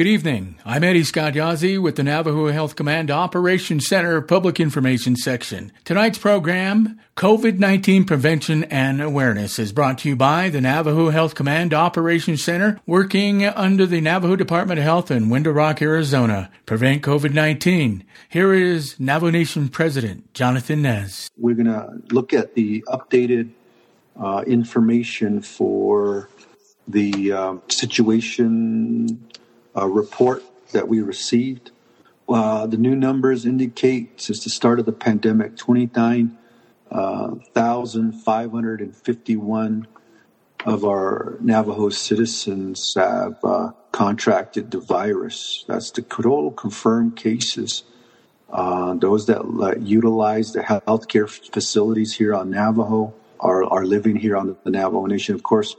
Good evening. I'm Eddie Scott Yazzie with the Navajo Health Command Operations Center Public Information Section. Tonight's program, COVID 19 Prevention and Awareness, is brought to you by the Navajo Health Command Operations Center, working under the Navajo Department of Health in Window Rock, Arizona. Prevent COVID 19. Here is Navajo Nation President Jonathan Nez. We're going to look at the updated uh, information for the uh, situation uh, report that we received. Uh, the new numbers indicate since the start of the pandemic, 29,551 uh, of our Navajo citizens have uh, contracted the virus. That's the total confirmed cases. Uh, those that uh, utilize the healthcare facilities here on Navajo are, are living here on the Navajo Nation. Of course,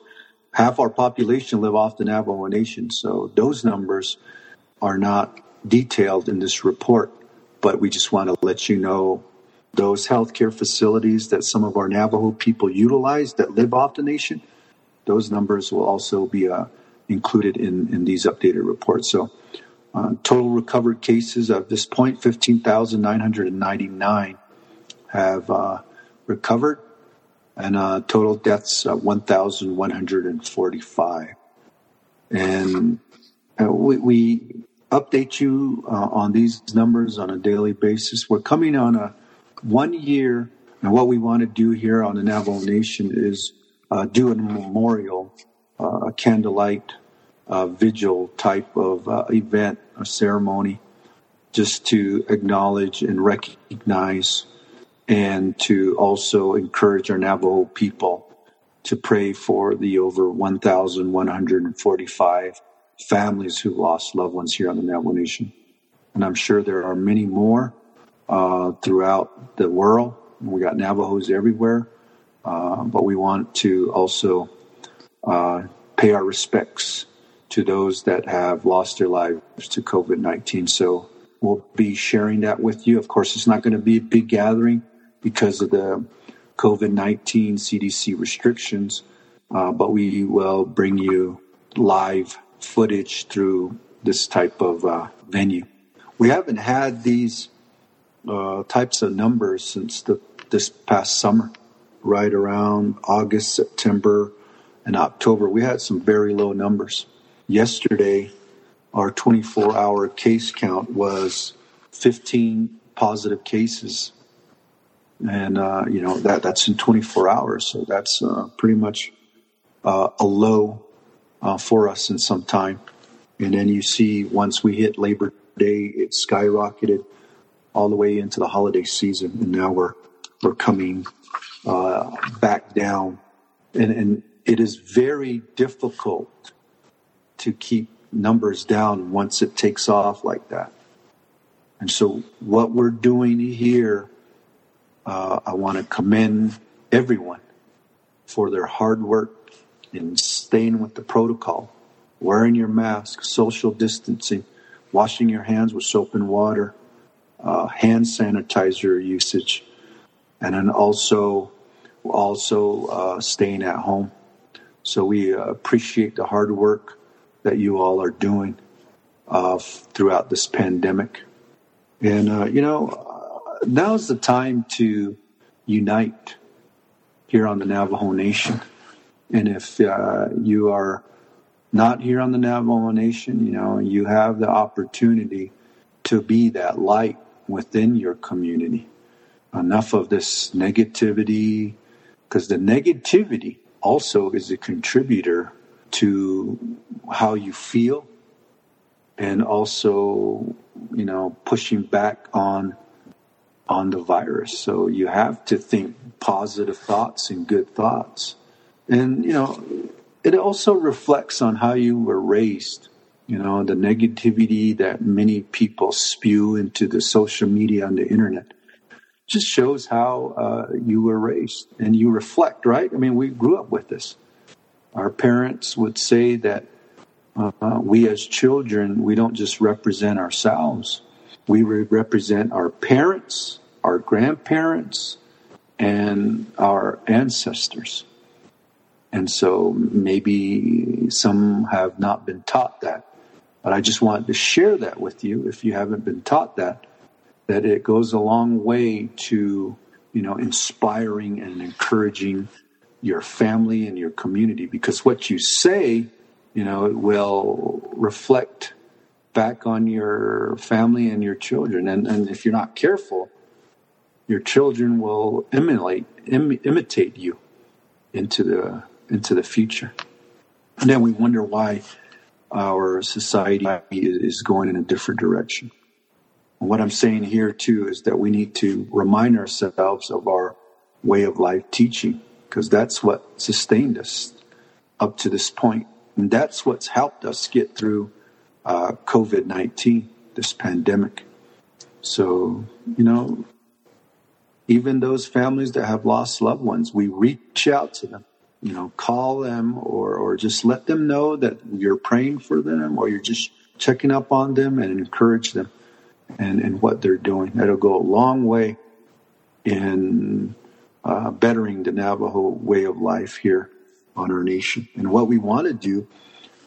half our population live off the Navajo Nation. So those numbers are not detailed in this report, but we just want to let you know those healthcare facilities that some of our Navajo people utilize that live off the nation, those numbers will also be uh, included in, in these updated reports. So uh, total recovered cases at this point, 15,999 have uh, recovered and uh, total deaths uh, 1,145. And uh, we, we, update you uh, on these numbers on a daily basis. We're coming on a one year, and what we want to do here on the Navajo Nation is uh, do a memorial, uh, a candlelight vigil type of event, a ceremony, just to acknowledge and recognize and to also encourage our Navajo people to pray for the over 1,145 families who lost loved ones here on the Navajo Nation. And I'm sure there are many more uh, throughout the world. We got Navajos everywhere, uh, but we want to also uh, pay our respects to those that have lost their lives to COVID 19. So we'll be sharing that with you. Of course, it's not going to be a big gathering because of the COVID 19 CDC restrictions, uh, but we will bring you live footage through this type of uh, venue. We haven't had these uh, types of numbers since the, this past summer, right around August, September, and October. We had some very low numbers. Yesterday, our 24 hour case count was 15 positive cases and uh, you know that that's in 24 hours. So that's uh, pretty much uh, a low uh, for us in some time. And then you see once we hit Labor Day, it skyrocketed all the way into the holiday season, and now we're we're coming uh, back down, and and it is very difficult to keep numbers down once it takes off like that. And so what we're doing here uh, I want to commend everyone for their hard work in staying with the protocol, wearing your mask, social distancing, washing your hands with soap and water, uh, hand sanitizer usage, and then also also uh, staying at home. So we appreciate the hard work that you all are doing uh, throughout this pandemic. And uh, you know, now's the time to unite here on the Navajo Nation. And if uh, you are not here on the Navajo Nation, you know, you have the opportunity to be that light within your community. Enough of this negativity, because the negativity also is a contributor to how you feel and also, you know, pushing back on on the virus. So you have to think positive thoughts and good thoughts. And, you know, it also reflects on how you were raised. You know, the negativity that many people spew into the social media and the internet just shows how uh, you were raised and you reflect, right? I mean, we grew up with this. Our parents would say that uh, we as children, we don't just represent ourselves, we represent our parents, our grandparents, and our ancestors. And so maybe some have not been taught that. But I just wanted to share that with you if you haven't been taught that, that it goes a long way to, you know, inspiring and encouraging your family and your community because what you say, you know, it will reflect back on your family and your children. And, and if you're not careful, your children will emulate, Im, imitate you into the into the future. And then we wonder why our society is going in a different direction. What I'm saying here too is that we need to remind ourselves of our way of life teaching because that's what sustained us up to this point. And that's what's helped us get through uh, COVID 19, this pandemic. So, you know, even those families that have lost loved ones, we reach out to them you know, call them or, or just let them know that you're praying for them or you're just checking up on them and encourage them and, and what they're doing. That'll go a long way in uh, bettering the Navajo way of life here on our nation. And what we want to do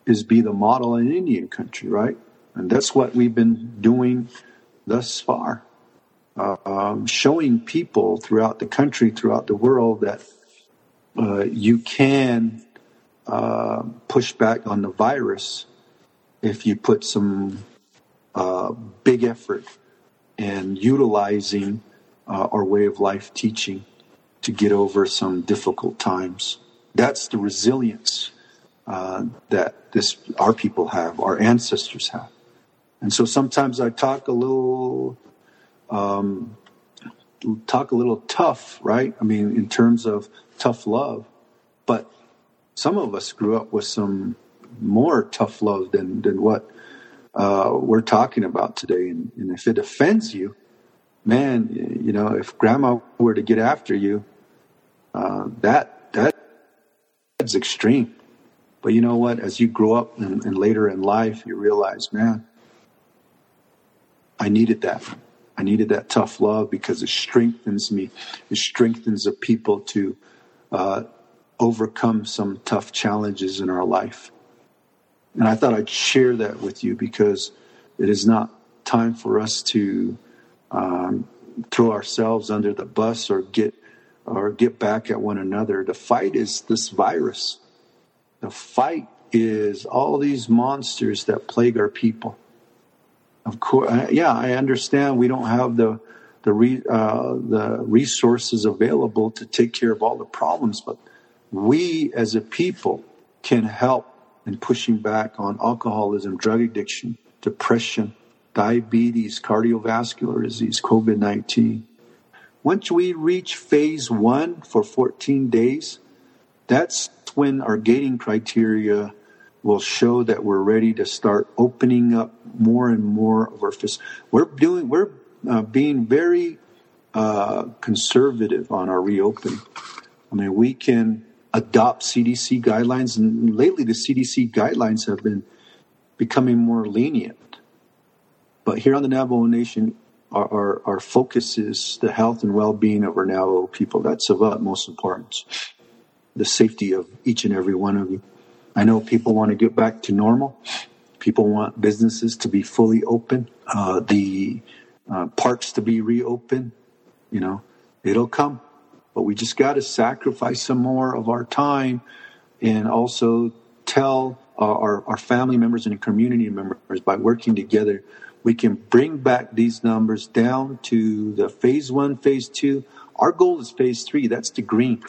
is be the model in Indian country, right? And that's what we've been doing thus far. Uh, um, showing people throughout the country, throughout the world, that uh, you can uh, push back on the virus if you put some uh, big effort in utilizing uh, our way of life teaching to get over some difficult times. That's the resilience uh, that this our people have, our ancestors have. And so sometimes I talk a little um, talk a little tough, right? I mean, in terms of tough love, but some of us grew up with some more tough love than than what uh, we're talking about today. And, and, if it offends you, man, you know, if grandma were to get after you, uh, that that that's extreme. But you know what? As you grow up and, and later in life, you realize, man, I needed that. I needed that tough love because it strengthens me. It strengthens the people to uh, overcome some tough challenges in our life. And I thought I'd share that with you because it is not time for us to um, throw ourselves under the bus or get or get back at one another. The fight is this virus. The fight is all these monsters that plague our people. Of course, yeah, I understand we don't have the the re, uh, the resources available to take care of all the problems, but we as a people can help in pushing back on alcoholism, drug addiction, depression, diabetes, cardiovascular disease, COVID 19. Once we reach phase one for 14 days, that's when our gating criteria will show that we're ready to start opening up more and more of our fists. We're doing, we're uh, being very uh, conservative on our reopening. I mean, we can adopt CDC guidelines, and lately the CDC guidelines have been becoming more lenient. But here on the Navajo Nation, our, our, our focus is the health and well being of our Navajo people. That's of utmost importance. The safety of each and every one of you. I know people want to get back to normal. People want businesses to be fully open, uh, the uh, parks to be reopened. You know, it'll come. But we just got to sacrifice some more of our time and also tell our, our family members and community members by working together, we can bring back these numbers down to the phase one, phase two. Our goal is phase three. That's the green.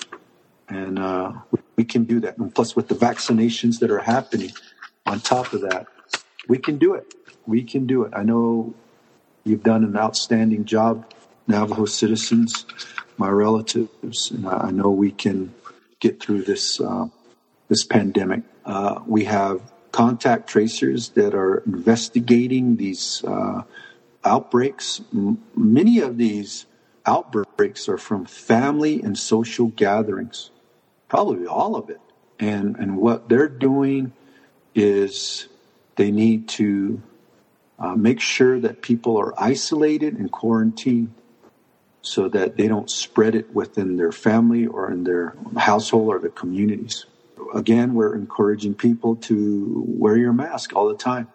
And uh, we can do that. And plus, with the vaccinations that are happening on top of that, we can do it. We can do it. I know you've done an outstanding job, Navajo citizens my relatives, and I know we can get through this uh, this pandemic. Uh, we have contact tracers that are investigating these uh, outbreaks. M- many of these outbreaks are from family and social gatherings, probably all of it. And and what they're doing is they need to uh, make sure that people are isolated and quarantined so that they don't spread it within their family or in their household or the communities. Again, we're encouraging people to wear your mask all the time.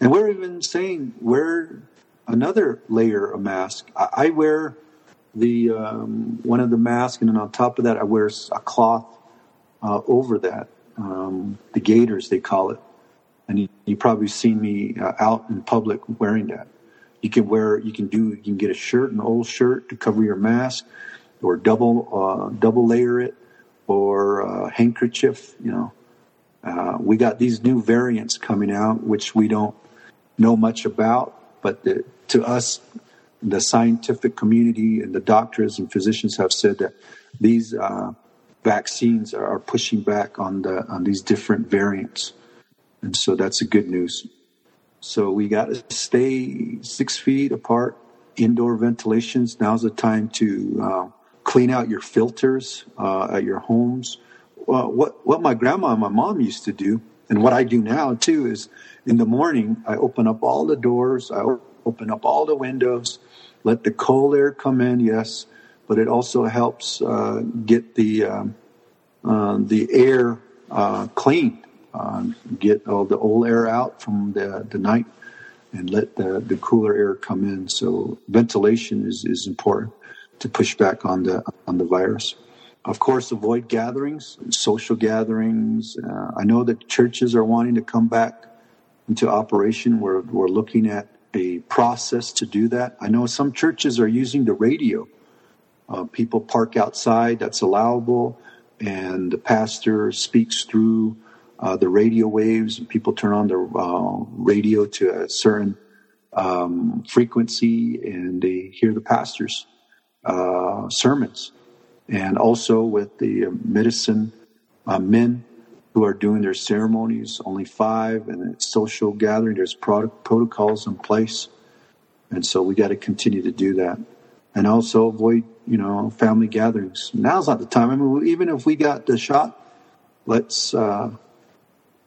And we're even saying wear another layer of mask. I, I wear the um, one of the masks, and then on top of that, I wear a cloth uh, over that. Um, the gaiters, they call it. And you, you probably seen me uh, out in public wearing that. You can wear, you can do, you can get a shirt, an old shirt to cover your mask, or double, uh, double layer it, or a handkerchief. You know, uh, we got these new variants coming out, which we don't know much about, but the, to us, the scientific community and the doctors and physicians have said that these uh, vaccines are, pushing back on the on these different variants, and so that's a good news. So we got to stay six feet apart. Indoor ventilations. Now's the time to uh, clean out your filters uh, at your homes. What what my grandma and my mom used to do, and what I do now too, is in the morning I open up all the doors. I open up all the windows, let the cold air come in. Yes, but it also helps uh, get the um, uh, the air uh, clean, uh, get all the old air out from the, the night, and let the, the cooler air come in. So ventilation is, is important to push back on the on the virus. Of course, avoid gatherings, social gatherings. Uh, I know that churches are wanting to come back into operation. We're we're looking at a process to do that. I know some churches are using the radio uh, people park outside, that's allowable, and the pastor speaks through uh, the radio waves, and people turn on the uh, radio to a certain um, frequency, and they hear the pastor's uh, sermons. And also with the medicine uh, men who are doing their ceremonies, only five, and social gathering. There's protocols in place, and so we got to continue to do that and also avoid, you know, family gatherings. Now's not the time. I mean, even if we got the shot, let's uh,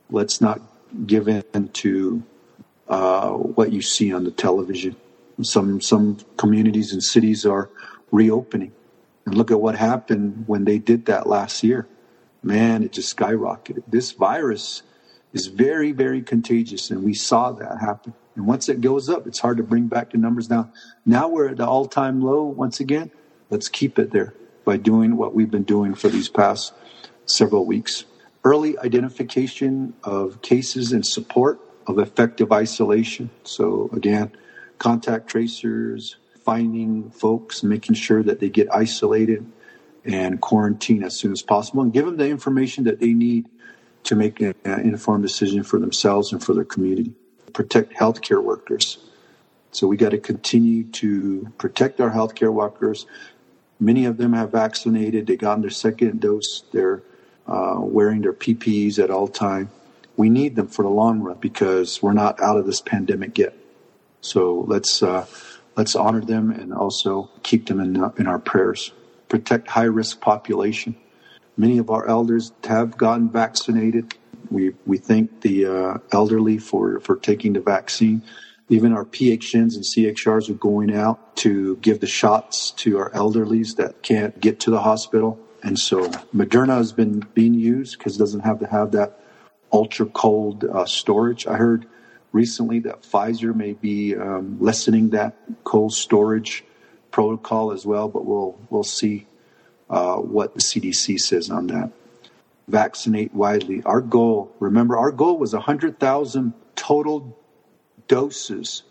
let's not give in to uh, what you see on the television. Some some communities and cities are reopening, and look at what happened when they did that last year. Man, it just skyrocketed. This virus is very, very contagious, and we saw that happen. And once it goes up, it's hard to bring back the numbers down. Now we're at the all time low once again. Let's keep it there by doing what we've been doing for these past several weeks. Early identification of cases and support of effective isolation. So, again, contact tracers, finding folks, making sure that they get isolated and quarantine as soon as possible, and give them the information that they need to make an informed decision for themselves and for their community protect healthcare workers. So we got to continue to protect our healthcare workers. Many of them have vaccinated. They got their second dose. They're uh, wearing their PPEs at all time. We need them for the long run because we're not out of this pandemic yet. So let's uh, let's honor them and also keep them in in our prayers. Protect high risk population. Many of our elders have gotten vaccinated. We we thank the uh, elderly for for taking the vaccine. Even our PHNs and CHRs are going out to give the shots to our elderlies that can't get to the hospital. And so Moderna has been being used because it doesn't have to have that ultra cold uh, storage. I heard recently that Pfizer may be um, lessening that cold storage protocol as well, but we'll we'll see uh, what the CDC says on that vaccinate widely. Our goal, remember, our goal was 100,000 total doses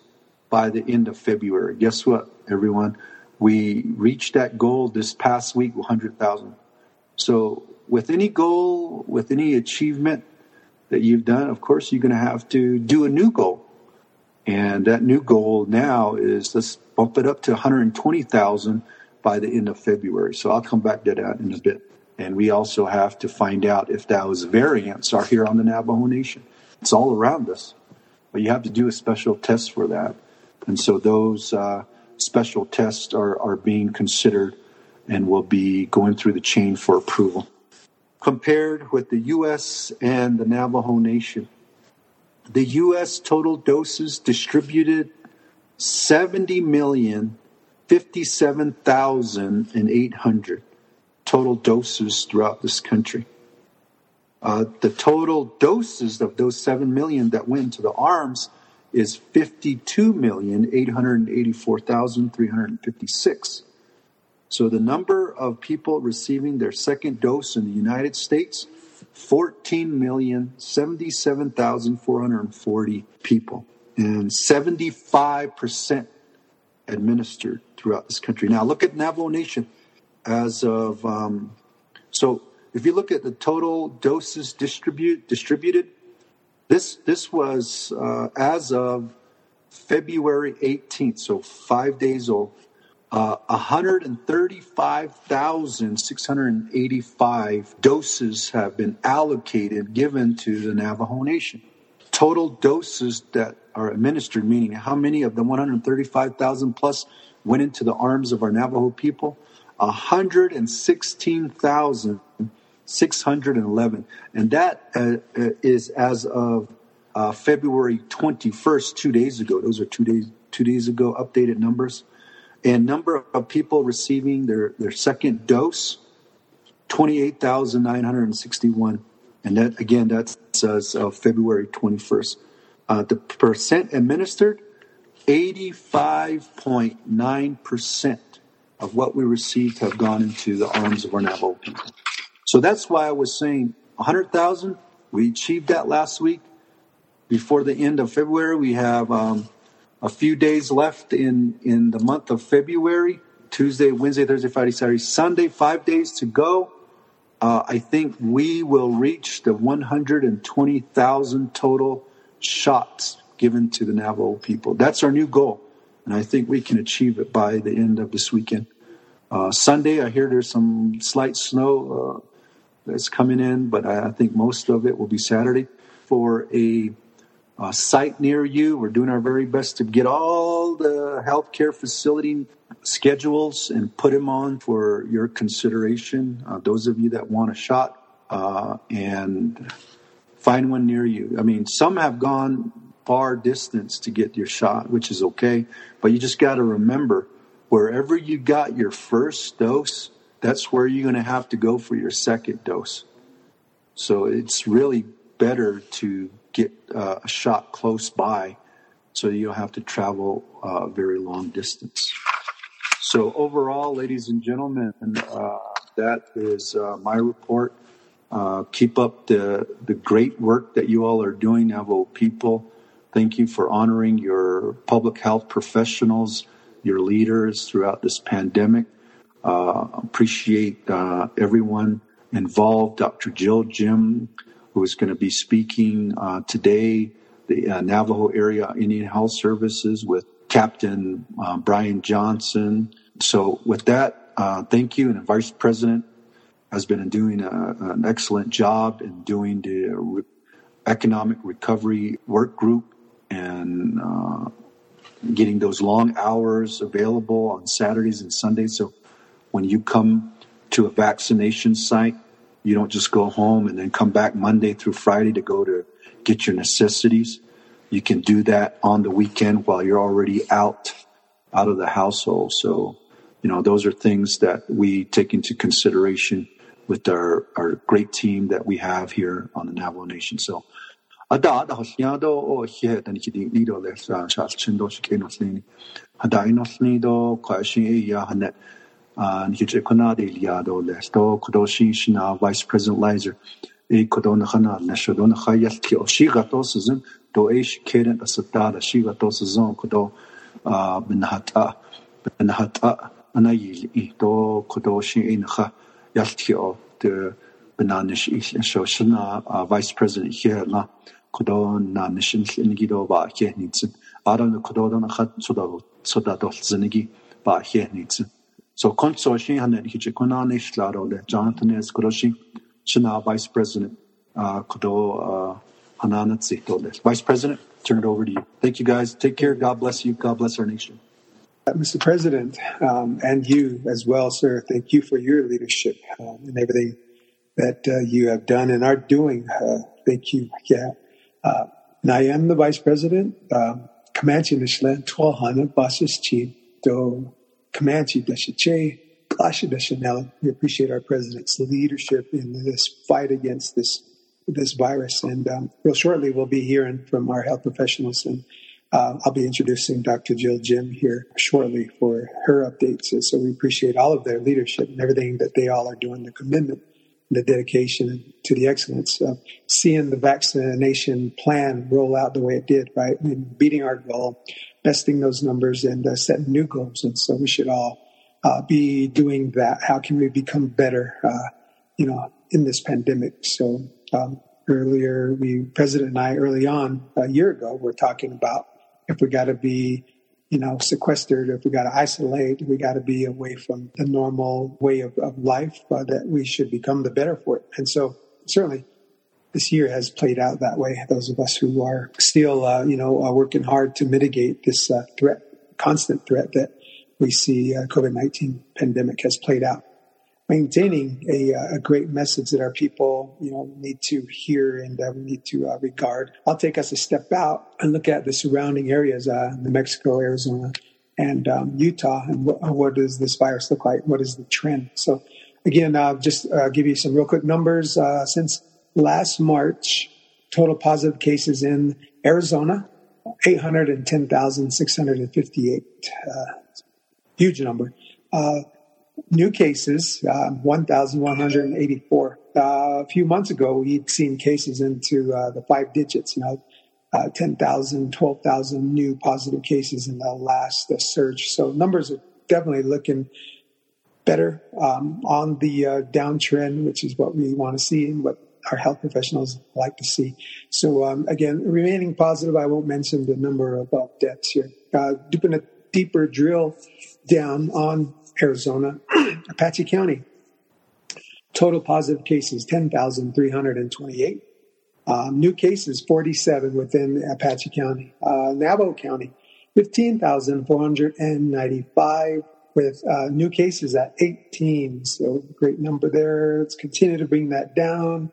by the end of February. Guess what, everyone? We reached that goal this past week, 100,000. So, with any goal, with any achievement that you've done, of course, you're going to have to do a new goal. And that new goal now is let's bump it up to 120,000 by the end of February. So I'll come back to that in a bit. And we also have to find out if those variants are here on the Navajo Nation. It's all around us, but you have to do a special test for that. And so those uh, special tests are, are being considered and will be going through the chain for approval. Compared with the U.S. and the Navajo Nation, the U.S. total doses distributed 70 million 57,800 total doses throughout this country. Uh, the total doses of those 7 million that went to the arms is 52,884,356. So the number of people receiving their second dose in the United States, 14,077,440 people, and 75% administered throughout this country. Now look at Navajo Nation as of, um, so if you look at the total doses distribute, distributed, this, this was uh, as of February 18th, so five days old uh, 135,685 doses have been allocated, given to the Navajo Nation. Total doses that are administered, meaning how many of the 135,000 plus went into the arms of our Navajo people? 116,611. And that uh, is as of uh, February 21st, two days ago. Those are two days, two days ago updated numbers. And number of people receiving their, their second dose, 28,961. And that, again, that's as of February 21st. Uh, the percent administered, 85.9% of what we received have gone into the arms of our Navajo people. So that's why I was saying 100,000. We achieved that last week. Before the end of February, we have um, a few days left in, in the month of February Tuesday, Wednesday, Thursday, Friday, Saturday, Sunday, five days to go. Uh, I think we will reach the 120,000 total shots given to the Navajo people. That's our new goal. And I think we can achieve it by the end of this weekend. Uh, Sunday, I hear there's some slight snow uh, that's coming in, but I, I think most of it will be Saturday for a uh, site near you. We're doing our very best to get all the healthcare facility schedules and put them on for your consideration. Uh, those of you that want a shot uh, and find one near you. I mean, some have gone far distance to get your shot, which is okay, but you just got to remember wherever you got your first dose, that's where you're going to have to go for your second dose. So it's really better to get uh, a shot close by so you don't have to travel a uh, very long distance. So overall, ladies and gentlemen, uh, that is uh, my report. Uh, keep up the, the great work that you all are doing, Navajo people. Thank you for honoring your public health professionals, your leaders throughout this pandemic. Uh, appreciate everyone involved, Dr. Jill, Jim, who is going to be speaking uh, today, the uh, Navajo Area Indian Health Services with Captain uh, Brian Johnson. So, with that, uh, thank you. And the Vice President has been doing a, an excellent job in doing the re- economic recovery work group and uh, getting those long hours available on Saturdays and Sundays. So, when you come to a vaccination site, you don't just go home and then come back Monday through Friday to go to get your necessities. You can do that on the weekend while you're already out out of the household. So, you know, those are things that we take into consideration with our, our great team that we have here on the Navajo Nation. So, ada do oh, kwa shin e eh, ya hanet nige kona de liya do le sto kudo shin shina vice president lizer e kudo na khana na shodo na khayal ki o shi gato suzun do e shi keren da sata da shi gato suzun kudo bin hata bin hata ana yi i do kudo shin in kha yal ki o de binanish i sho shina vice president here la kudo na nishin ngi do ba ke nitsin ara kudo na khat soda soda do zingi ba ke nitsin so consortium hanen hije konane shlaro le Jonathan es koroshi shana vice president uh kodo uh hanana tsito vice president turn it over to you thank you guys take care god bless you god bless our nation uh, Mr. President, um, and you as well, sir, thank you for your leadership um, and everything that uh, you have done and are doing. Uh, thank you. Yeah. Uh, I am the Vice President. Um, Comanche Nishlan, Twalhana, Basis Chief, Do Comanche Deshache, Klasha Deshanel. We appreciate our president's leadership in this fight against this this virus. And um, real shortly, we'll be hearing from our health professionals and uh, I'll be introducing Dr. Jill Jim here shortly for her updates. So we appreciate all of their leadership and everything that they all are doing, the commitment, the dedication to the excellence of seeing the vaccination plan roll out the way it did, right? And beating our goal, besting those numbers, and uh, setting new goals. And so we should all uh, be doing that. How can we become better, uh, you know, in this pandemic? So um, earlier, we, President and I, early on a year ago, were talking about if we got to be you know, sequestered, if we got to isolate, we got to be away from the normal way of, of life, uh, that we should become the better for it. And so certainly this year has played out that way. Those of us who are still, uh, you know, uh, working hard to mitigate this uh, threat, constant threat that we see uh, COVID-19 pandemic has played out maintaining a, uh, a, great message that our people, you know, need to hear and uh, we need to regard. I'll take us a step out and look at the surrounding areas, New Mexico, Arizona, and um, Utah, and what, what, does this virus look like? What is the trend? So, again, just give you some real quick numbers. since last March, total positive cases in Arizona, 810,658. huge number. Uh, new cases, uh, 1,184. Uh, a few months ago, we'd seen cases into uh, the five digits, you know, uh, 10,000, 12,000 new positive cases in the last uh, surge. So numbers are definitely looking better um, on the uh, downtrend, which is what we want to see and what our health professionals like to see. So um, again, remaining positive. I won't mention the number of deaths here. Uh, doing a deeper drill down on Arizona, Apache County. Total positive cases 10,328. Um, new cases 47 within Apache County. Uh, Navajo County 15,495 with uh, new cases at 18. So great number there. Let's continue to bring that down.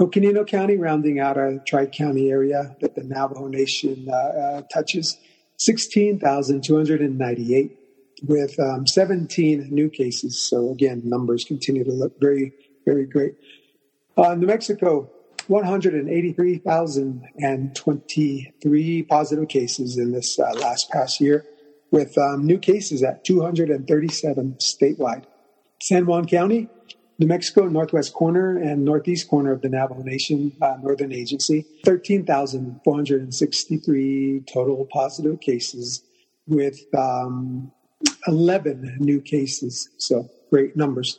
Coconino County, rounding out our Tri County area that the Navajo Nation uh, uh touches, 16,298 with um, 17 new cases. So again, numbers continue to look very, very great. Uh, New Mexico, 183,023 positive cases in this uh, last past year, with um, new cases at 237 statewide. San Juan County, New Mexico, northwest corner and northeast corner of the Navajo Nation uh, Northern Agency, 13,463 total positive cases with um, 11 new cases. So great numbers.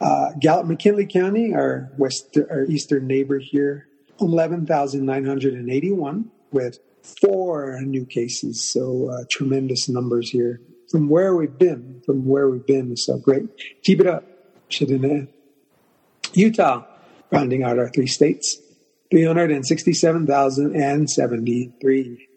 Uh, Gallup McKinley County, our west, our eastern neighbor here, 11,981 with four new cases. So uh, tremendous numbers here from where we've been, from where we've been. So great. Keep it up. Shouldn't Utah, rounding out our three states, 367,073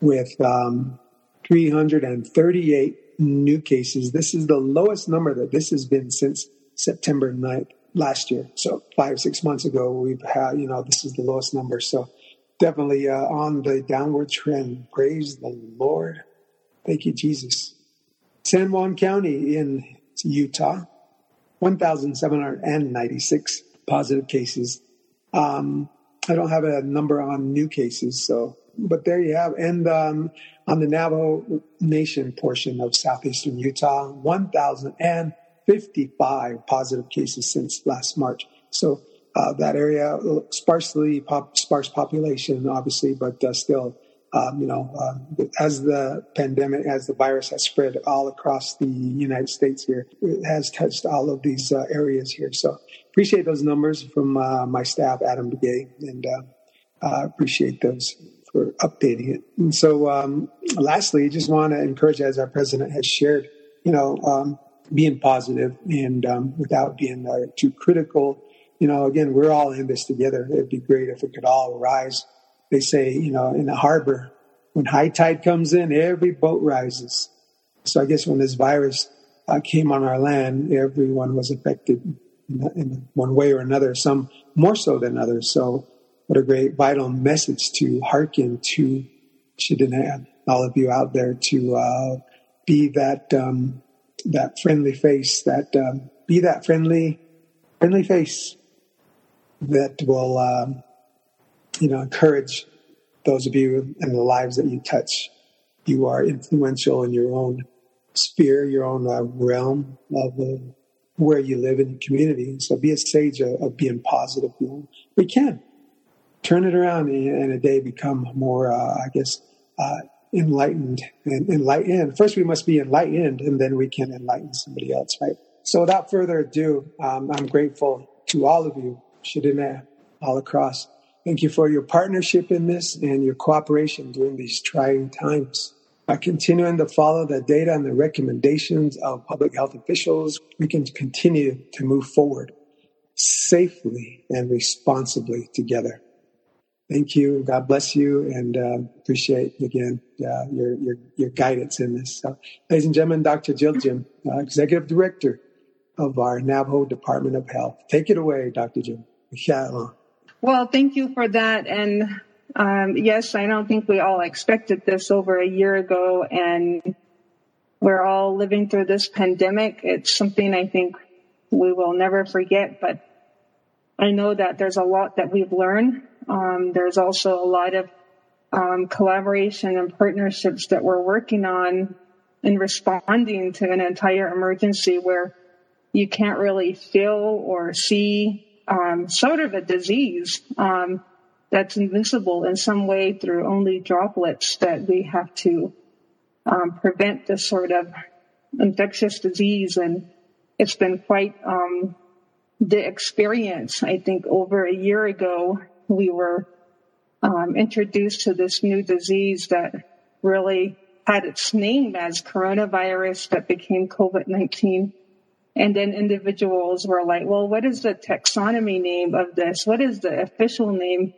with um, 338 new cases. This is the lowest number that this has been since September 9th last year. So five, six months ago, we've had, you know, this is the lowest number. So definitely uh, on the downward trend. Praise the Lord. Thank you, Jesus. San Juan County in Utah, 1,796 positive cases. Um, I don't have a number on new cases, so but there you have. And um, on the Navajo Nation portion of southeastern Utah, 1,055 positive cases since last March. So uh, that area, sparsely pop, sparse population, obviously, but uh, still, um, you know, uh, as the pandemic, as the virus has spread all across the United States here, it has touched all of these uh, areas here. So appreciate those numbers from uh, my staff, Adam Begay, and uh, appreciate those for updating it. And so, um, lastly, just want to encourage, as our president has shared, you know, um, being positive and um, without being uh, too critical. You know, again, we're all in this together. It'd be great if we could all rise. They say, you know, in the harbor, when high tide comes in, every boat rises. So I guess when this virus uh, came on our land, everyone was affected in one way or another, some more so than others. So what a great vital message to hearken to Shidana, all of you out there to uh, be that um, that friendly face, that um, be that friendly friendly face that will um, you know encourage those of you and the lives that you touch. You are influential in your own sphere, your own uh, realm of uh, where you live in your community. So be a sage of, of being positive. You know? We can turn it around in, a day, become more, uh, I guess, uh, enlightened and enlightened. First, we must be enlightened, and then we can enlighten somebody else, right? So, without further ado, um, I'm grateful to all of you, Shadina, all across. Thank you for your partnership in this and your cooperation during these trying times. By continuing to follow the data and the recommendations of public health officials, we can continue to move forward safely and responsibly together. Thank you. God bless you, and uh, appreciate again uh, your, your your guidance in this. So, ladies and gentlemen, Dr. Jill Jim, uh, Executive Director of our Navajo Department of Health. Take it away, Dr. Jim. Well, thank you for that, and um, yes, I don't think we all expected this over a year ago, and we're all living through this pandemic. It's something I think we will never forget, but I know that there's a lot that we've learned. Um, there's also a lot of um, collaboration and partnerships that we're working on in responding to an entire emergency where you can't really feel or see um, sort of a disease. Um, that's invisible in some way through only droplets that we have to um, prevent this sort of infectious disease. And it's been quite um, the experience. I think over a year ago, we were um, introduced to this new disease that really had its name as coronavirus that became COVID 19. And then individuals were like, well, what is the taxonomy name of this? What is the official name?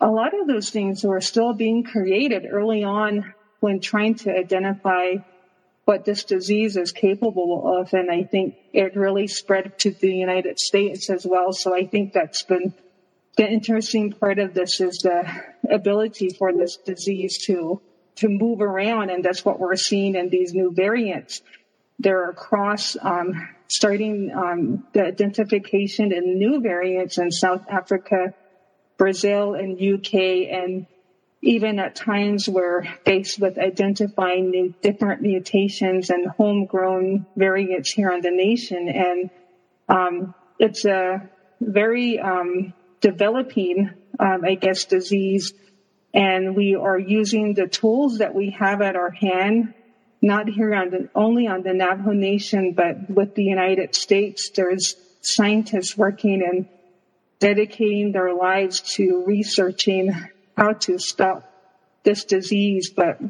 a lot of those things were still being created early on when trying to identify what this disease is capable of. And I think it really spread to the United States as well. So I think that's been the interesting part of this is the ability for this disease to to move around, and that's what we're seeing in these new variants. They're across, um, starting um, the identification in new variants in South Africa, Brazil and UK and even at times we're faced with identifying new different mutations and homegrown variants here in the nation. And um, it's a very um, developing, um, I guess, disease. And we are using the tools that we have at our hand, not here on the, only on the Navajo Nation, but with the United States. There's scientists working and dedicating their lives to researching how to stop this disease. But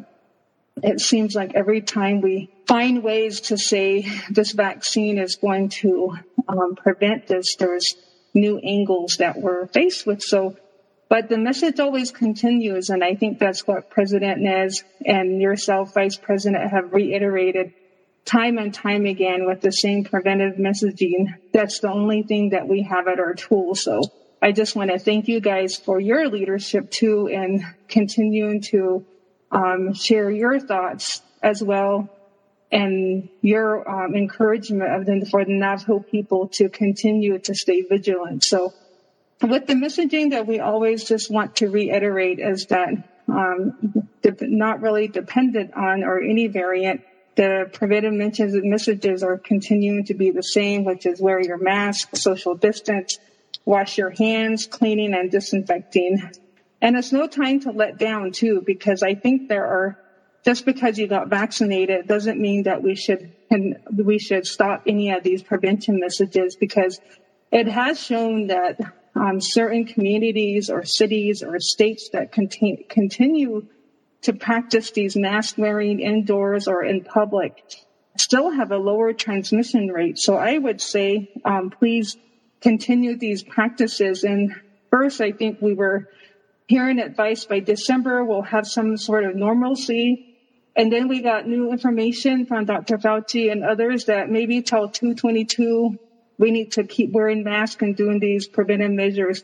it seems like every time we find ways to say this vaccine is going to um, prevent this, there's new angles that we're faced with. So, but the message always continues, and I think that's what President Nez and yourself, Vice President, have reiterated time and time again with the same preventive messaging. That's the only thing that we have at our tool. So I just want to thank you guys for your leadership too and continuing to um, share your thoughts as well and your um, encouragement of the, for the Navajo people to continue to stay vigilant. So with the messaging that we always just want to reiterate is that um, not really dependent on or any variant the preventive messages are continuing to be the same, which is wear your mask, social distance, wash your hands, cleaning and disinfecting. And it's no time to let down too, because I think there are, just because you got vaccinated doesn't mean that we should, and we should stop any of these prevention messages because it has shown that um, certain communities or cities or states that continue to practice these mask wearing indoors or in public still have a lower transmission rate. So I would say, um, please continue these practices. And first, I think we were hearing advice by December, we'll have some sort of normalcy. And then we got new information from Dr. Fauci and others that maybe till 222, we need to keep wearing masks and doing these preventive measures.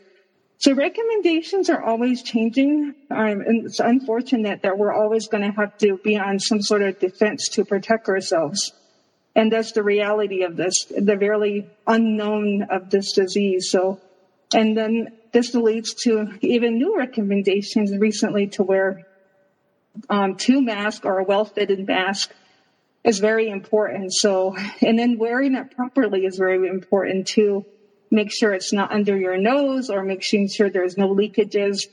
So recommendations are always changing. Um, and it's unfortunate that we're always going to have to be on some sort of defense to protect ourselves. And that's the reality of this, the very unknown of this disease. So, and then this leads to even new recommendations recently to wear um, two masks or a well-fitted mask is very important. So, and then wearing it properly is very important too. Make sure it's not under your nose or making sure there's no leakages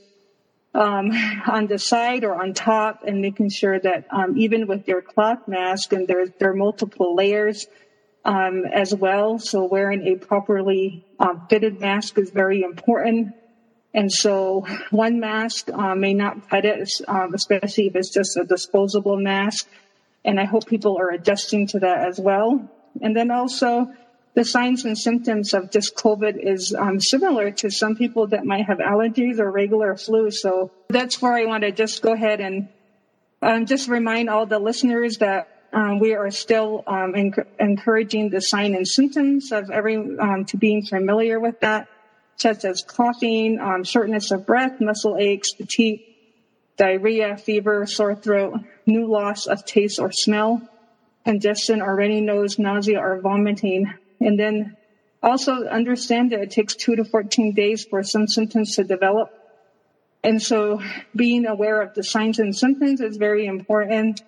um, on the side or on top and making sure that um, even with your cloth mask and there, there are multiple layers um, as well. So wearing a properly um, fitted mask is very important. And so one mask uh, may not cut it, um, especially if it's just a disposable mask. And I hope people are adjusting to that as well. And then also the signs and symptoms of just COVID is um, similar to some people that might have allergies or regular flu. So that's where I want to just go ahead and um, just remind all the listeners that um, we are still um, enc- encouraging the sign and symptoms of every um, to being familiar with that, such as coughing, um, shortness of breath, muscle aches, fatigue, diarrhea, fever, sore throat, new loss of taste or smell, congestion or runny nose, nausea or vomiting, and then also understand that it takes two to 14 days for some symptoms to develop. And so being aware of the signs and symptoms is very important.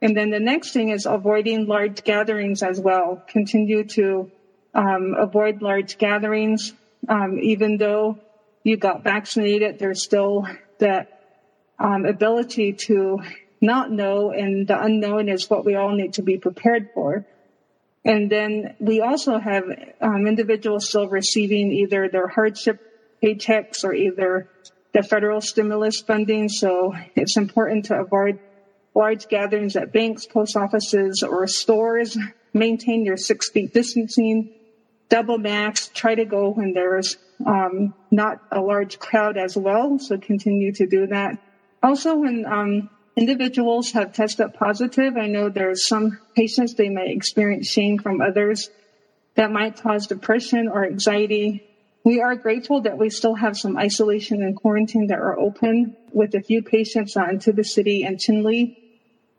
And then the next thing is avoiding large gatherings as well. Continue to um, avoid large gatherings. Um, even though you got vaccinated, there's still that um, ability to not know, and the unknown is what we all need to be prepared for. And then we also have um, individuals still receiving either their hardship paychecks or either the federal stimulus funding. So it's important to avoid large gatherings at banks, post offices, or stores. Maintain your six feet distancing. Double mask. Try to go when there's um, not a large crowd as well. So continue to do that. Also, when um, individuals have tested positive. I know there's some patients, they may experience shame from others that might cause depression or anxiety. We are grateful that we still have some isolation and quarantine that are open with a few patients uh, into the city and Chinle.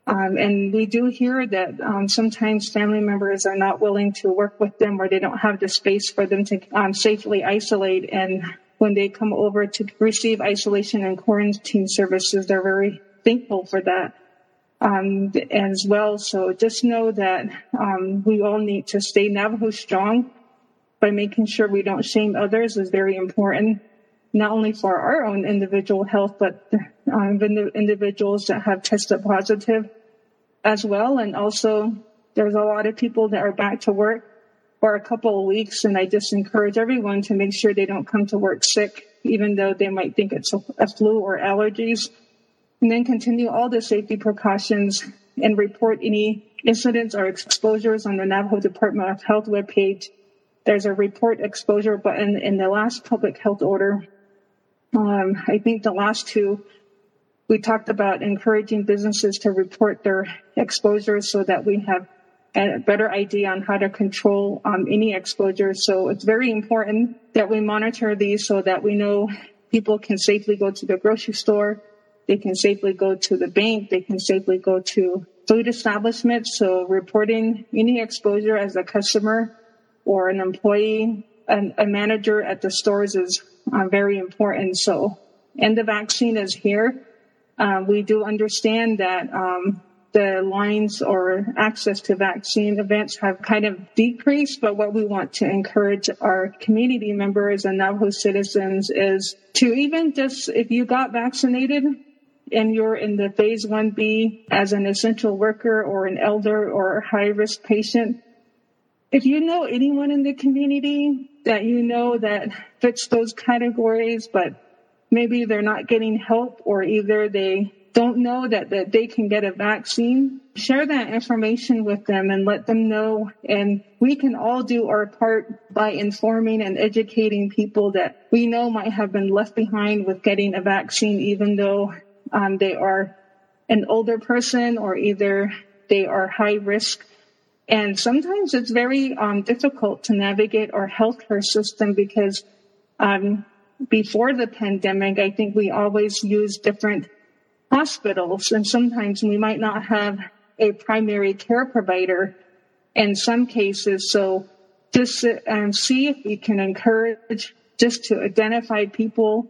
Um, and we do hear that um, sometimes family members are not willing to work with them or they don't have the space for them to um, safely isolate. And when they come over to receive isolation and quarantine services, they're very thankful for that um, as well. So just know that um, we all need to stay Navajo strong by making sure we don't shame others is very important, not only for our own individual health, but um, the individuals that have tested positive as well. And also, there's a lot of people that are back to work for a couple of weeks, and I just encourage everyone to make sure they don't come to work sick, even though they might think it's a, a flu or allergies and then continue all the safety precautions and report any incidents or exposures on the Navajo Department of Health webpage. There's a report exposure button in the last public health order. Um, I think the last two, we talked about encouraging businesses to report their exposures so that we have a better idea on how to control um, any exposure. So it's very important that we monitor these so that we know people can safely go to the grocery store, they can safely go to the bank. They can safely go to food establishments. So reporting any exposure as a customer or an employee, and a manager at the stores is uh, very important. So, and the vaccine is here. Uh, we do understand that um, the lines or access to vaccine events have kind of decreased, but what we want to encourage our community members and Navajo citizens is to even just, if you got vaccinated, and you're in the phase 1B as an essential worker or an elder or a high risk patient, if you know anyone in the community that you know that fits those categories, but maybe they're not getting help or either they don't know that, that they can get a vaccine, share that information with them and let them know. And we can all do our part by informing and educating people that we know might have been left behind with getting a vaccine, even though um, they are an older person or either they are high risk. And sometimes it's very um, difficult to navigate our healthcare system because um, before the pandemic, I think we always use different hospitals, and sometimes we might not have a primary care provider in some cases. So just um, see if we can encourage just to identify people,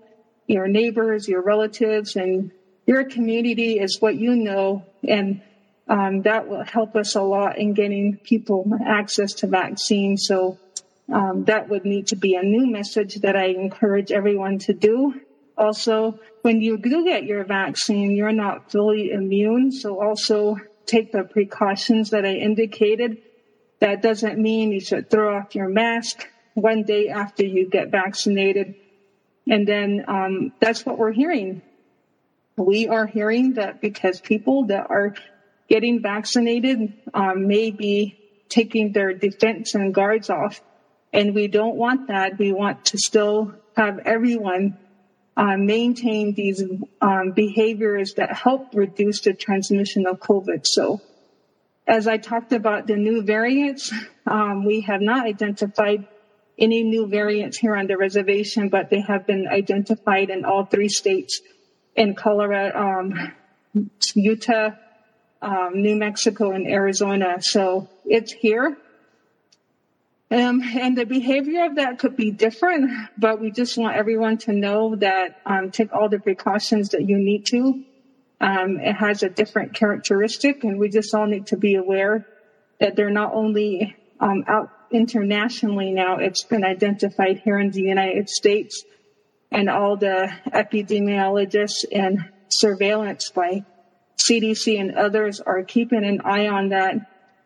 your neighbors, your relatives, and your community is what you know. And um, that will help us a lot in getting people access to vaccines. So um, that would need to be a new message that I encourage everyone to do. Also, when you do get your vaccine, you're not fully immune. So also take the precautions that I indicated. That doesn't mean you should throw off your mask one day after you get vaccinated. And then um, that's what we're hearing. We are hearing that because people that are getting vaccinated um, may be taking their defense and guards off. And we don't want that. We want to still have everyone uh, maintain these um, behaviors that help reduce the transmission of COVID. So, as I talked about the new variants, um, we have not identified any new variants here on the reservation, but they have been identified in all three states in Colorado, um, Utah, um, New Mexico, and Arizona. So it's here. Um, and the behavior of that could be different, but we just want everyone to know that um, take all the precautions that you need to. Um, it has a different characteristic, and we just all need to be aware that they're not only um, out internationally now, it's been identified here in the United States, and all the epidemiologists and surveillance by CDC and others are keeping an eye on that.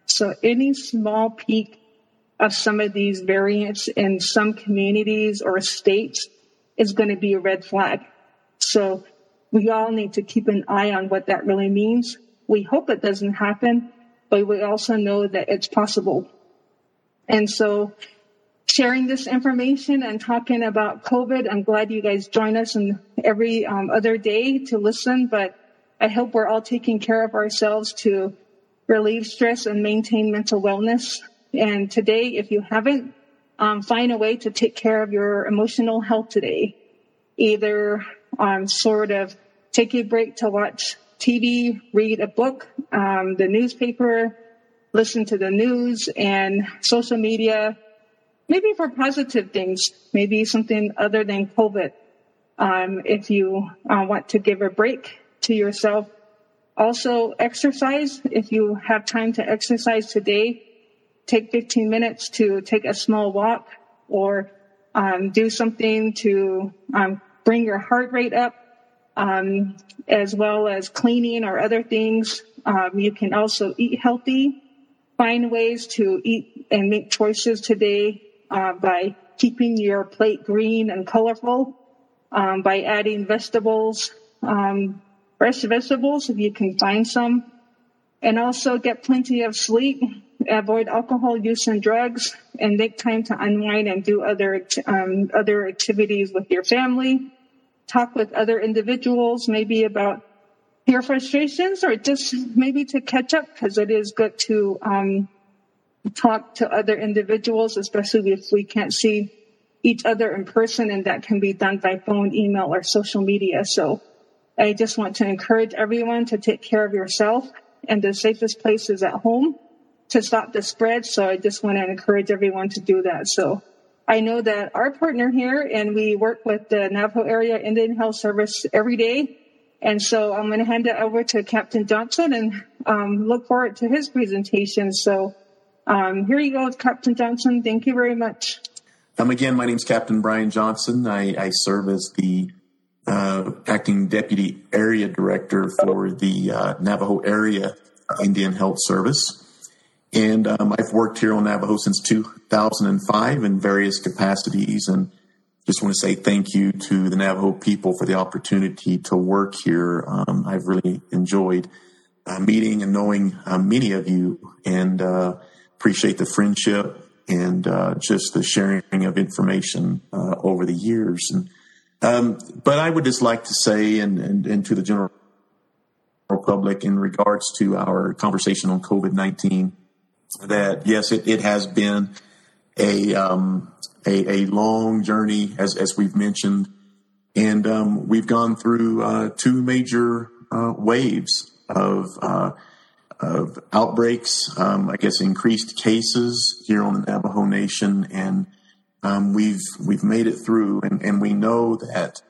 So any small peak of some of these variants in some communities or states is going to be a red flag. So we all need to keep an eye on what that really means. We hope it doesn't happen, but we also know that it's possible. And so sharing this information and talking about COVID, I'm glad you guys join us and every um, other day to listen, but I hope we're all taking care of ourselves to relieve stress and maintain mental wellness. And today, if you haven't, um, find a way to take care of your emotional health today. Either um, sort of take a break to watch TV, read a book, um, the newspaper, listen to the news and social media, maybe for positive things, maybe something other than COVID. Um, if you uh, want to give a break to yourself, also exercise. If you have time to exercise today, take 15 minutes to take a small walk or um, do something to um, bring your heart rate up, um, as well as cleaning or other things. Um, you can also eat healthy, find ways to eat and make choices today uh, by keeping your plate green and colorful, um, by adding vegetables, um, fresh vegetables if you can find some, and also get plenty of sleep avoid alcohol use and drugs, and make time to unwind and do other um, other activities with your family. Talk with other individuals, maybe about your frustrations, or just maybe to catch up, because it is good to um, talk to other individuals, especially if we can't see each other in person, and that can be done by phone, email, or social media. So. I just want to encourage everyone to take care of yourself and the safest place is at home to stop the spread. So I just want to encourage everyone to do that. So I know that our partner here, and we work with the Navajo Area Indian Health Service every day. And so I'm going to hand it over to Captain Johnson and um, look forward to his presentation. So um, here you go, Captain Johnson. Thank you very much. Um, again, my name is Captain Brian Johnson. I, I serve as the uh, acting deputy area director for the uh, Navajo Area Indian Health Service. And um, I've worked here on Navajo since 2005 in various capacities. And just want to say thank you to the Navajo people for the opportunity to work here. Um, I've really enjoyed uh, meeting and knowing uh, many of you and uh, appreciate the friendship and uh, just the sharing of information uh, over the years. And um, but I would just like to say, and, and, and to the general public in regards to our conversation on COVID 19, that yes, it, it has been a, um, a, a long journey, as, as we've mentioned. And um, we've gone through uh, two major uh, waves of, uh, of outbreaks, um, I guess increased cases here on the Navajo Nation, and um, we've we've made it through, and, and we know that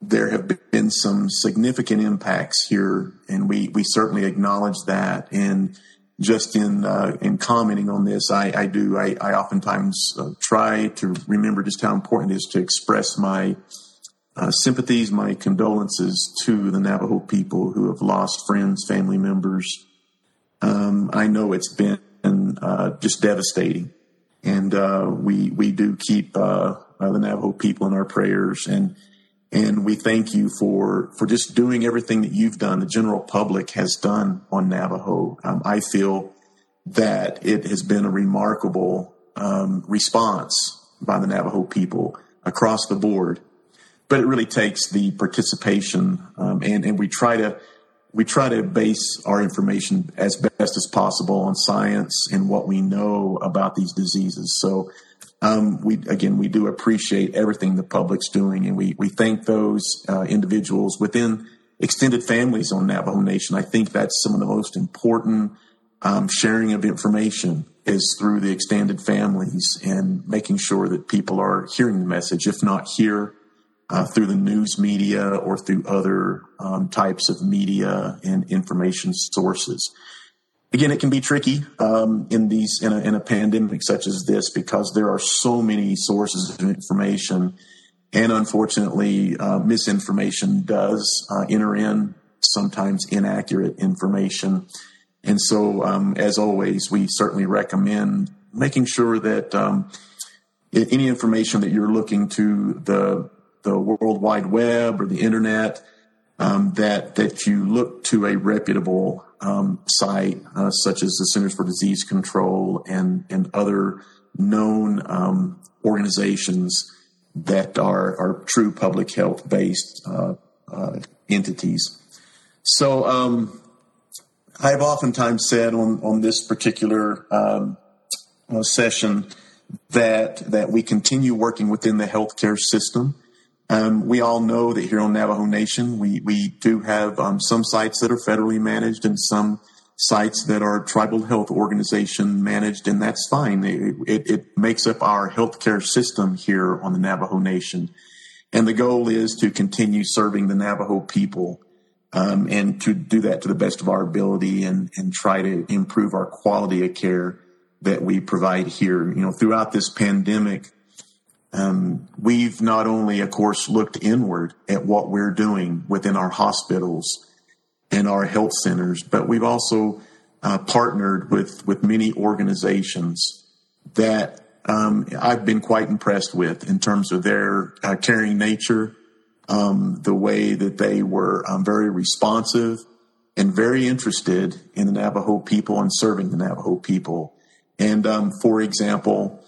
there have been some significant impacts here, and we we certainly acknowledge that. And just in uh, in commenting on this, I, I do I, I oftentimes uh, try to remember just how important it is to express my uh, sympathies, my condolences to the Navajo people who have lost friends, family members. Um, I know it's been uh, just devastating, and uh, we we do keep uh, the Navajo people in our prayers and. And we thank you for, for just doing everything that you've done, the general public has done on Navajo. Um, I feel that it has been a remarkable um, response by the Navajo people across the board. But it really takes the participation, um, and, and we try to we try to base our information as best as possible on science and what we know about these diseases. So um, we again we do appreciate everything the public's doing, and we we thank those uh, individuals within extended families on Navajo Nation. I think that's some of the most important um, sharing of information is through the extended families and making sure that people are hearing the message, if not here. Uh, through the news media or through other um, types of media and information sources again, it can be tricky um, in these in a, in a, pandemic such as this because there are so many sources of information, and unfortunately, uh, misinformation does uh, enter in sometimes inaccurate information. And so, um, as always, we certainly recommend making sure that um, any information that you're looking to the the World Wide Web or the Internet um, that that you look to a reputable um, site uh, such as the Centers for Disease Control and and other known um, organizations that are are true public health based uh, uh, entities. So um, I've oftentimes said on on this particular um, uh, session that that we continue working within the healthcare system. Um, we all know that here on Navajo Nation, we, we do have um, some sites that are federally managed and some sites that are tribal health organization managed, and that's fine. It, it, it makes up our healthcare system here on the Navajo Nation. And the goal is to continue serving the Navajo people um, and to do that to the best of our ability and, and try to improve our quality of care that we provide here. You know, throughout this pandemic, um, we've not only, of course, looked inward at what we're doing within our hospitals and our health centers, but we've also uh, partnered with with many organizations that um, I've been quite impressed with in terms of their uh, caring nature, um, the way that they were um, very responsive and very interested in the Navajo people and serving the Navajo people. And um, for example,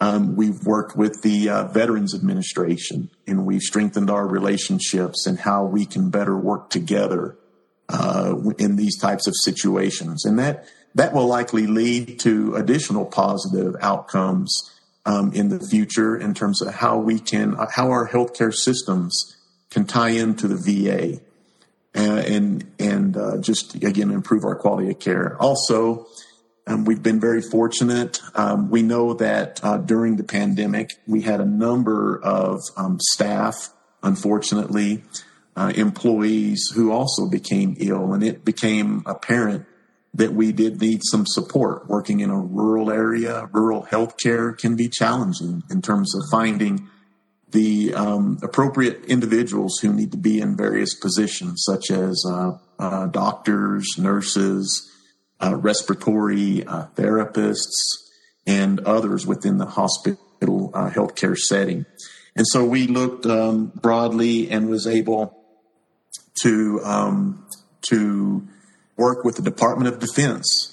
um, we've worked with the uh, Veterans Administration and we've strengthened our relationships and how we can better work together uh, in these types of situations. And that, that will likely lead to additional positive outcomes um, in the future in terms of how we can, uh, how our healthcare systems can tie into the VA uh, and, and uh, just again improve our quality of care. Also, um, we've been very fortunate. Um, we know that uh, during the pandemic, we had a number of um, staff, unfortunately, uh, employees who also became ill, and it became apparent that we did need some support. Working in a rural area, rural healthcare can be challenging in terms of finding the um, appropriate individuals who need to be in various positions, such as uh, uh doctors, nurses uh, respiratory uh, therapists, and others within the hospital uh, healthcare setting. And so we looked um, broadly and was able to um, to work with the Department of Defense.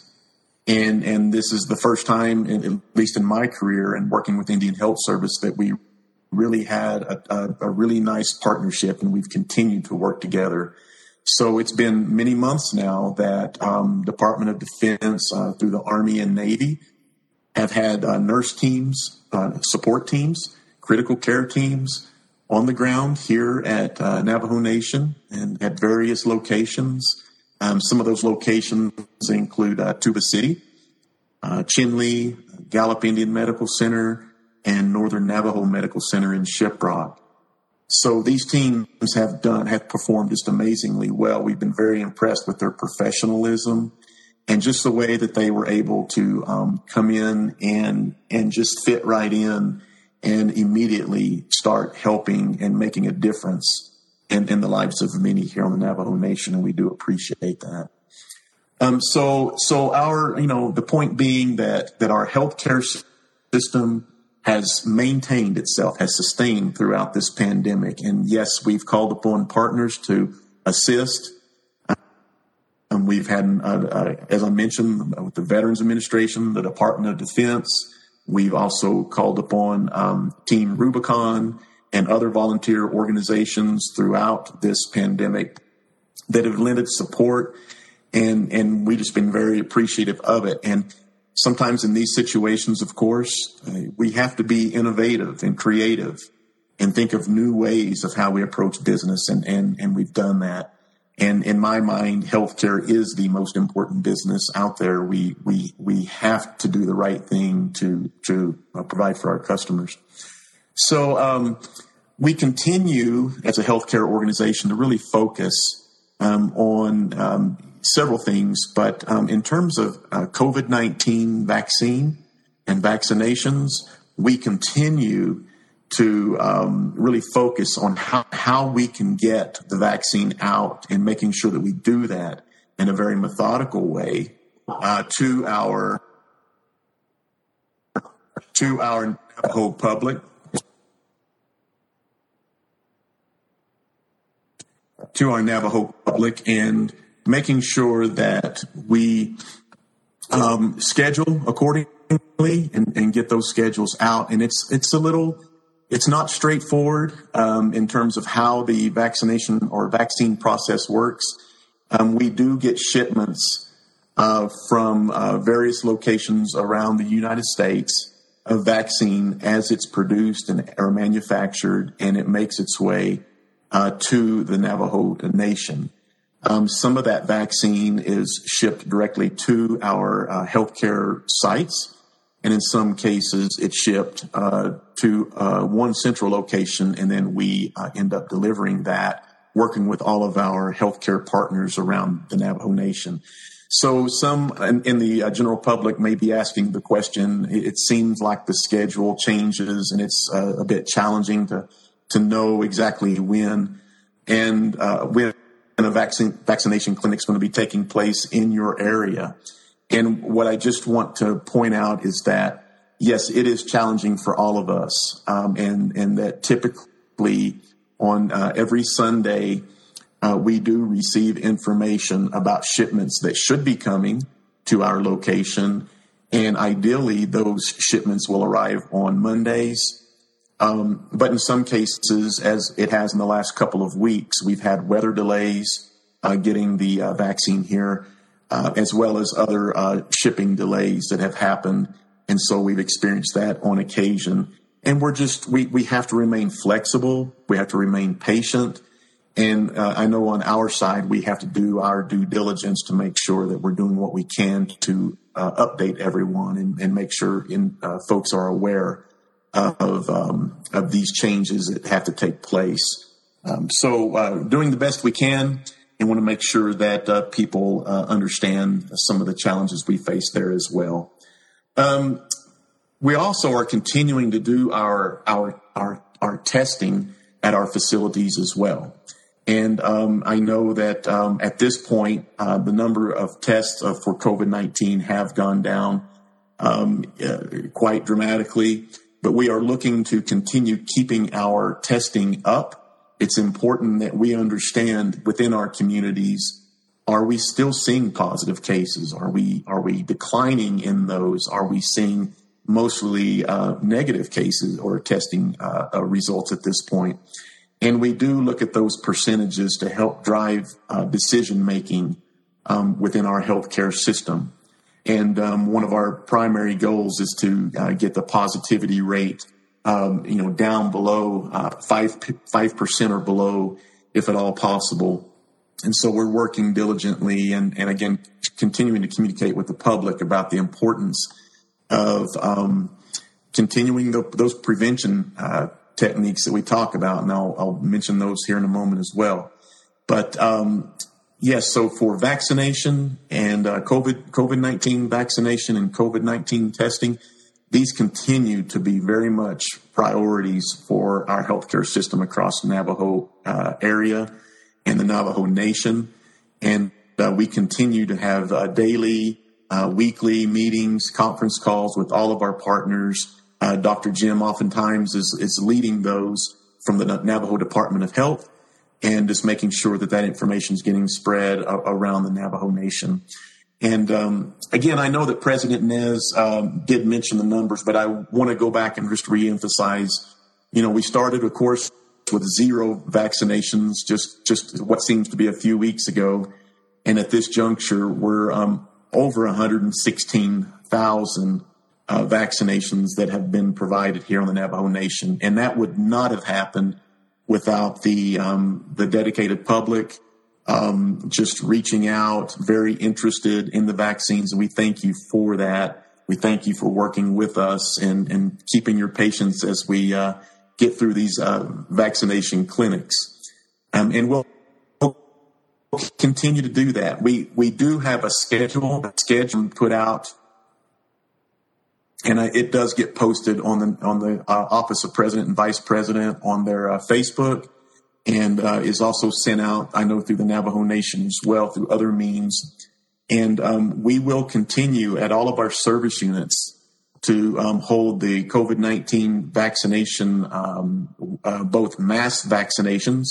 And, and this is the first time, at least in my career and working with Indian Health Service, that we really had a, a, a really nice partnership and we've continued to work together so it's been many months now that um, Department of Defense, uh, through the Army and Navy, have had uh, nurse teams, uh, support teams, critical care teams on the ground here at uh, Navajo Nation and at various locations. Um, some of those locations include uh, Tuba City, uh, Chinle, Gallup Indian Medical Center, and Northern Navajo Medical Center in Shiprock. So these teams have done, have performed just amazingly well. We've been very impressed with their professionalism and just the way that they were able to um, come in and and just fit right in and immediately start helping and making a difference in, in the lives of many here on the Navajo Nation, and we do appreciate that. Um, so, so our, you know, the point being that that our healthcare system has maintained itself, has sustained throughout this pandemic. And yes, we've called upon partners to assist. And we've had, uh, uh, as I mentioned, with the Veterans Administration, the Department of Defense. We've also called upon um, Team Rubicon and other volunteer organizations throughout this pandemic that have lended support, and and we've just been very appreciative of it. And sometimes in these situations, of course, uh, we have to be innovative and creative and think of new ways of how we approach business. And, and, and we've done that. And in my mind, healthcare is the most important business out there. We, we, we have to do the right thing to, to uh, provide for our customers. So, um, we continue as a healthcare organization to really focus um, on um, several things, but um, in terms of uh, COVID 19 vaccine and vaccinations, we continue to um, really focus on how, how we can get the vaccine out and making sure that we do that in a very methodical way uh, to our to our whole public. To our Navajo public and making sure that we um, schedule accordingly and, and, get those schedules out. And it's it's a little it's not straightforward um, in terms of how the vaccination or vaccine process works. Um, we do get shipments uh, from uh, various locations around the United States of vaccine as it's produced and or manufactured, and it makes its way uh, to the Navajo Nation. Um, some of that vaccine is shipped directly to our uh, healthcare sites, and in some cases, it's shipped uh, to uh, one central location, and then we uh, end up delivering that, working with all of our healthcare partners around the Navajo Nation. So, some in, in the uh, general public may be asking the question. It seems like the schedule changes, and it's uh, a bit challenging to to know exactly when and uh, when a vaccine, vaccination clinic is going to be taking place in your area. And what I just want to point out is that, yes, it is challenging for all of us. Um, and, and that typically on uh, every Sunday, uh, we do receive information about shipments that should be coming to our location. And ideally, those shipments will arrive on Mondays um, but in some cases, as it has in the last couple of weeks, we've had weather delays uh, getting the uh, vaccine here, uh, as well as other uh, shipping delays that have happened. And so we've experienced that on occasion. And we're just, we, we have to remain flexible. We have to remain patient. And uh, I know on our side, we have to do our due diligence to make sure that we're doing what we can to uh, update everyone and, and make sure in, folks are aware of um, of these changes that have to take place. Um, so, uh, doing the best we can, and want to make sure that uh, people uh, understand some of the challenges we face there as well. Um, we also are continuing to do our our our our testing at our facilities as well. And um, I know that um, at this point, uh, the number of tests uh, for COVID 19 have gone down um, uh, quite dramatically but we are looking to continue keeping our testing up. It's important that we understand within our communities are we still seeing positive cases? Are we are we declining in those? Are we seeing mostly uh, negative cases or testing uh, uh, results at this point? And we do look at those percentages to help drive uh, decision making um, within our healthcare system. And um, one of our primary goals is to uh, get the positivity rate, um, you know, down below uh, five five percent or below, if at all possible. And so we're working diligently and, and again continuing to communicate with the public about the importance of um, continuing the, those prevention uh, techniques that we talk about, and I'll, I'll, mention those here in a moment as well. But um, yes, so for vaccination and uh, COVID COVID nineteen vaccination and COVID nineteen testing, these continue to be very much priorities for our healthcare system across Navajo uh, area and the Navajo Nation, and uh, we continue to have uh, daily, uh, weekly meetings, conference calls with all of our partners uh, Dr. Jim oftentimes is, is leading those from the Navajo Department of Health and just making sure that that information is getting spread a- around the Navajo Nation. And um, again, I know that President Nez um, did mention the numbers, but I want to go back and just reemphasize. You know, we started, of course, with zero vaccinations just just what seems to be a few weeks ago, and at this juncture, we're um, over 116,000 uh, vaccinations that have been provided here on the Navajo Nation, and that would not have happened without the um, the dedicated public um, just reaching out, very interested in the vaccines, and we thank you for that. We thank you for working with us and, and keeping your patience as we uh, get through these uh, vaccination clinics. Um, and we'll continue to do that. We we do have a schedule, a schedule put out and it does get posted on the on the uh, office of president and vice president on their uh, Facebook, and uh, is also sent out. I know through the Navajo Nation as well through other means, and um, we will continue at all of our service units to um, hold the COVID nineteen vaccination, um, uh, both mass vaccinations.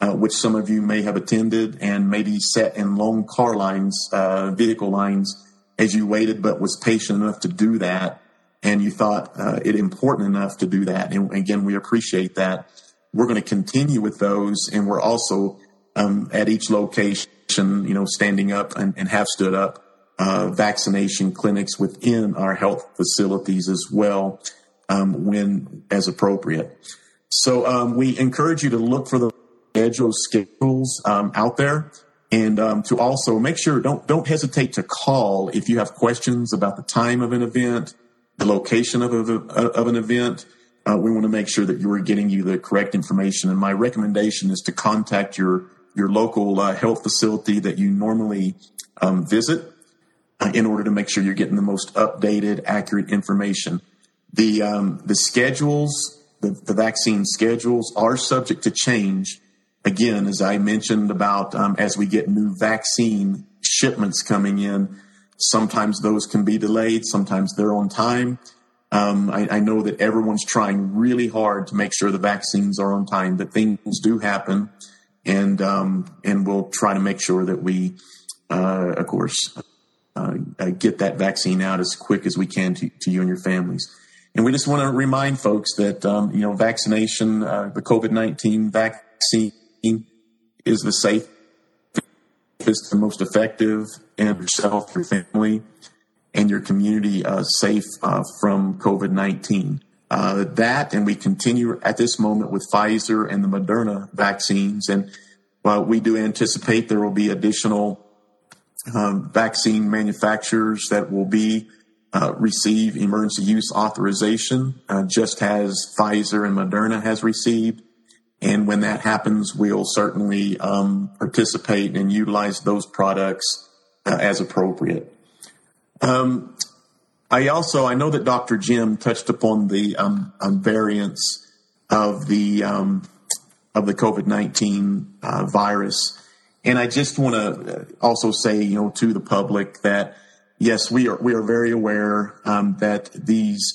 Uh, which some of you may have attended and maybe sat in long car lines, uh, vehicle lines as you waited, but was patient enough to do that. And you thought uh, it important enough to do that. And again, we appreciate that. We're going to continue with those. And we're also um, at each location, you know, standing up and, and have stood up uh, vaccination clinics within our health facilities as well um, when as appropriate. So um, we encourage you to look for the schedule schedules um, out there and um, to also make sure don't don't hesitate to call if you have questions about the time of an event, the location of a, of an event. Uh, we want to make sure that you are getting you the correct information. And my recommendation is to contact your your local uh, health facility that you normally um, visit uh, in order to make sure you're getting the most updated, accurate information. The um, the schedules, the, the vaccine schedules, are subject to change again, as I mentioned about um, as we get new vaccine shipments coming in, sometimes those can be delayed, sometimes they're on time. Um, I, I, know that everyone's trying really hard to make sure the vaccines are on time, that things do happen, and um, and we'll try to make sure that we, uh, of course, uh, uh, get that vaccine out as quick as we can to, to you and your families. And we just want to remind folks that um, you know vaccination, uh, the COVID nineteen vaccine is the safest, the most effective, and yourself, your family, and your community uh, safe uh, from COVID 19. Uh, that, and we continue at this moment with Pfizer and the Moderna vaccines. And we do anticipate there will be additional um, vaccine manufacturers that will be uh, receive emergency use authorization, uh, just as Pfizer and Moderna has received. And when that happens, we'll certainly um, participate and utilize those products uh, as appropriate. Um, I also I know that Dr. Jim touched upon the um, um variants of the um, of the COVID nineteen uh, virus, and I just want to uh, also say you know to the public that yes we are we are very aware um, that these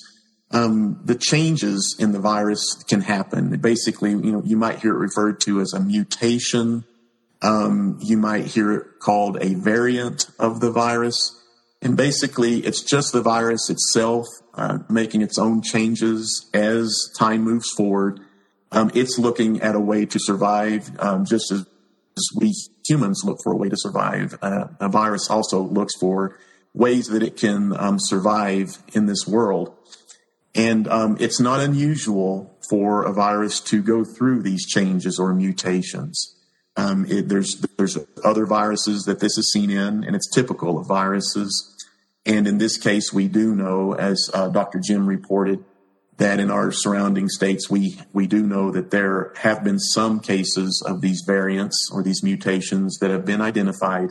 um, the changes in the virus can happen. Basically, you know, you might hear it referred to as a mutation. Um, you might hear it called a variant of the virus. And basically, it's just the virus itself uh, making its own changes as time moves forward. Um, it's looking at a way to survive, um, just as we humans look for a way to survive. Uh, a virus also looks for ways that it can um, survive in this world. And um, it's not unusual for a virus to go through these changes or mutations. Um, it, there's there's other viruses that this is seen in, and it's typical of viruses. And in this case, we do know, as uh, Dr. Jim reported, that in our surrounding states, we, we do know that there have been some cases of these variants or these mutations that have been identified.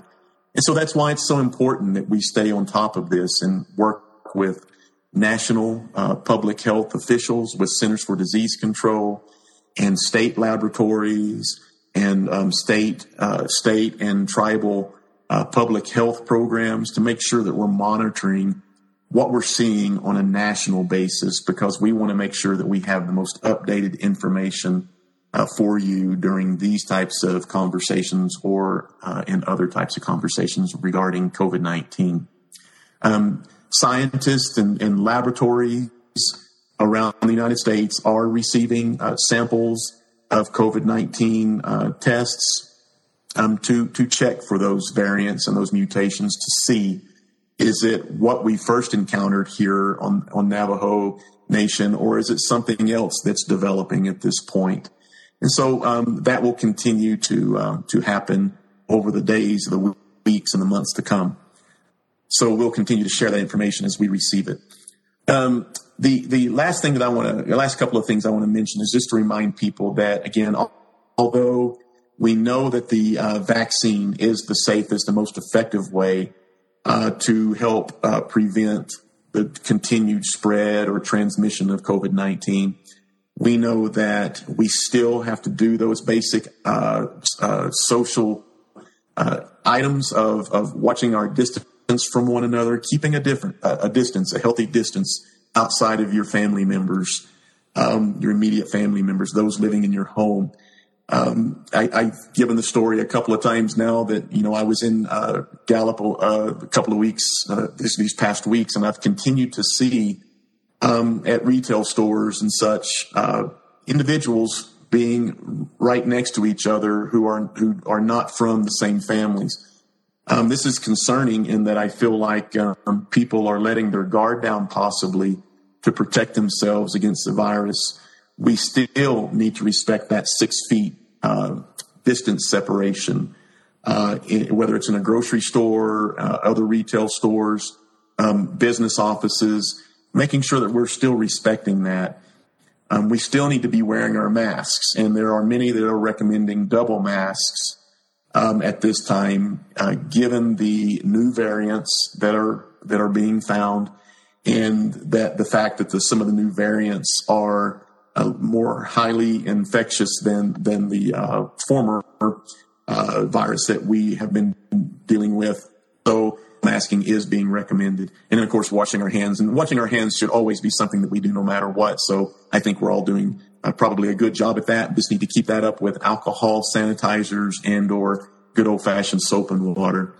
And so that's why it's so important that we stay on top of this and work with national uh, public health officials, with Centers for Disease Control, and state laboratories, and um, state, uh, state and tribal uh, public health programs to make sure that we're monitoring what we're seeing on a national basis because we want to make sure that we have the most updated information uh, for you during these types of conversations or uh, in other types of conversations regarding COVID 19. Um, scientists and, and, laboratories around the United States are receiving uh, samples of COVID 19 uh, tests um, to, to check for those variants and those mutations to see is it what we first encountered here on, on Navajo Nation, or is it something else that's developing at this point? And so um, that will continue to uh, to happen over the days, the weeks, and the months to come. So we'll continue to share that information as we receive it. Um, the the last thing that I want to, the last couple of things I want to mention is just to remind people that again, although we know that the uh, vaccine is the safest and most effective way uh, to help uh, prevent the continued spread or transmission of COVID 19. We know that we still have to do those basic uh, uh social uh, items of, of watching our distance from one another, keeping a different a distance, a healthy distance outside of your family members, um, your immediate family members, those living in your home. Um, I, have given the story a couple of times now that you know I was in uh, Gallup uh, a couple of weeks uh, this, these past weeks, and I've continued to see um, at retail stores and such uh, individuals being right next to each other who are who are not from the same families. Um, this is concerning in that I feel like um, people are letting their guard down possibly to protect themselves against the virus we still need to respect that six feet uh, distance separation, uh, in, whether it's in a grocery store, uh, other retail stores, um, business offices, making sure that we're still respecting that. Um, we still need to be wearing our masks, and there are many that are recommending double masks um, at this time, uh, given the new variants that are that are being found, and that the fact that the, some of the new variants are uh, more highly infectious than than the uh, former uh, virus that we have been dealing with. So masking is being recommended, and then of course washing our hands. And washing our hands should always be something that we do no matter what. So I think we're all doing uh, probably a good job at that. Just need to keep that up with alcohol, sanitizers, and or good old fashioned soap and water.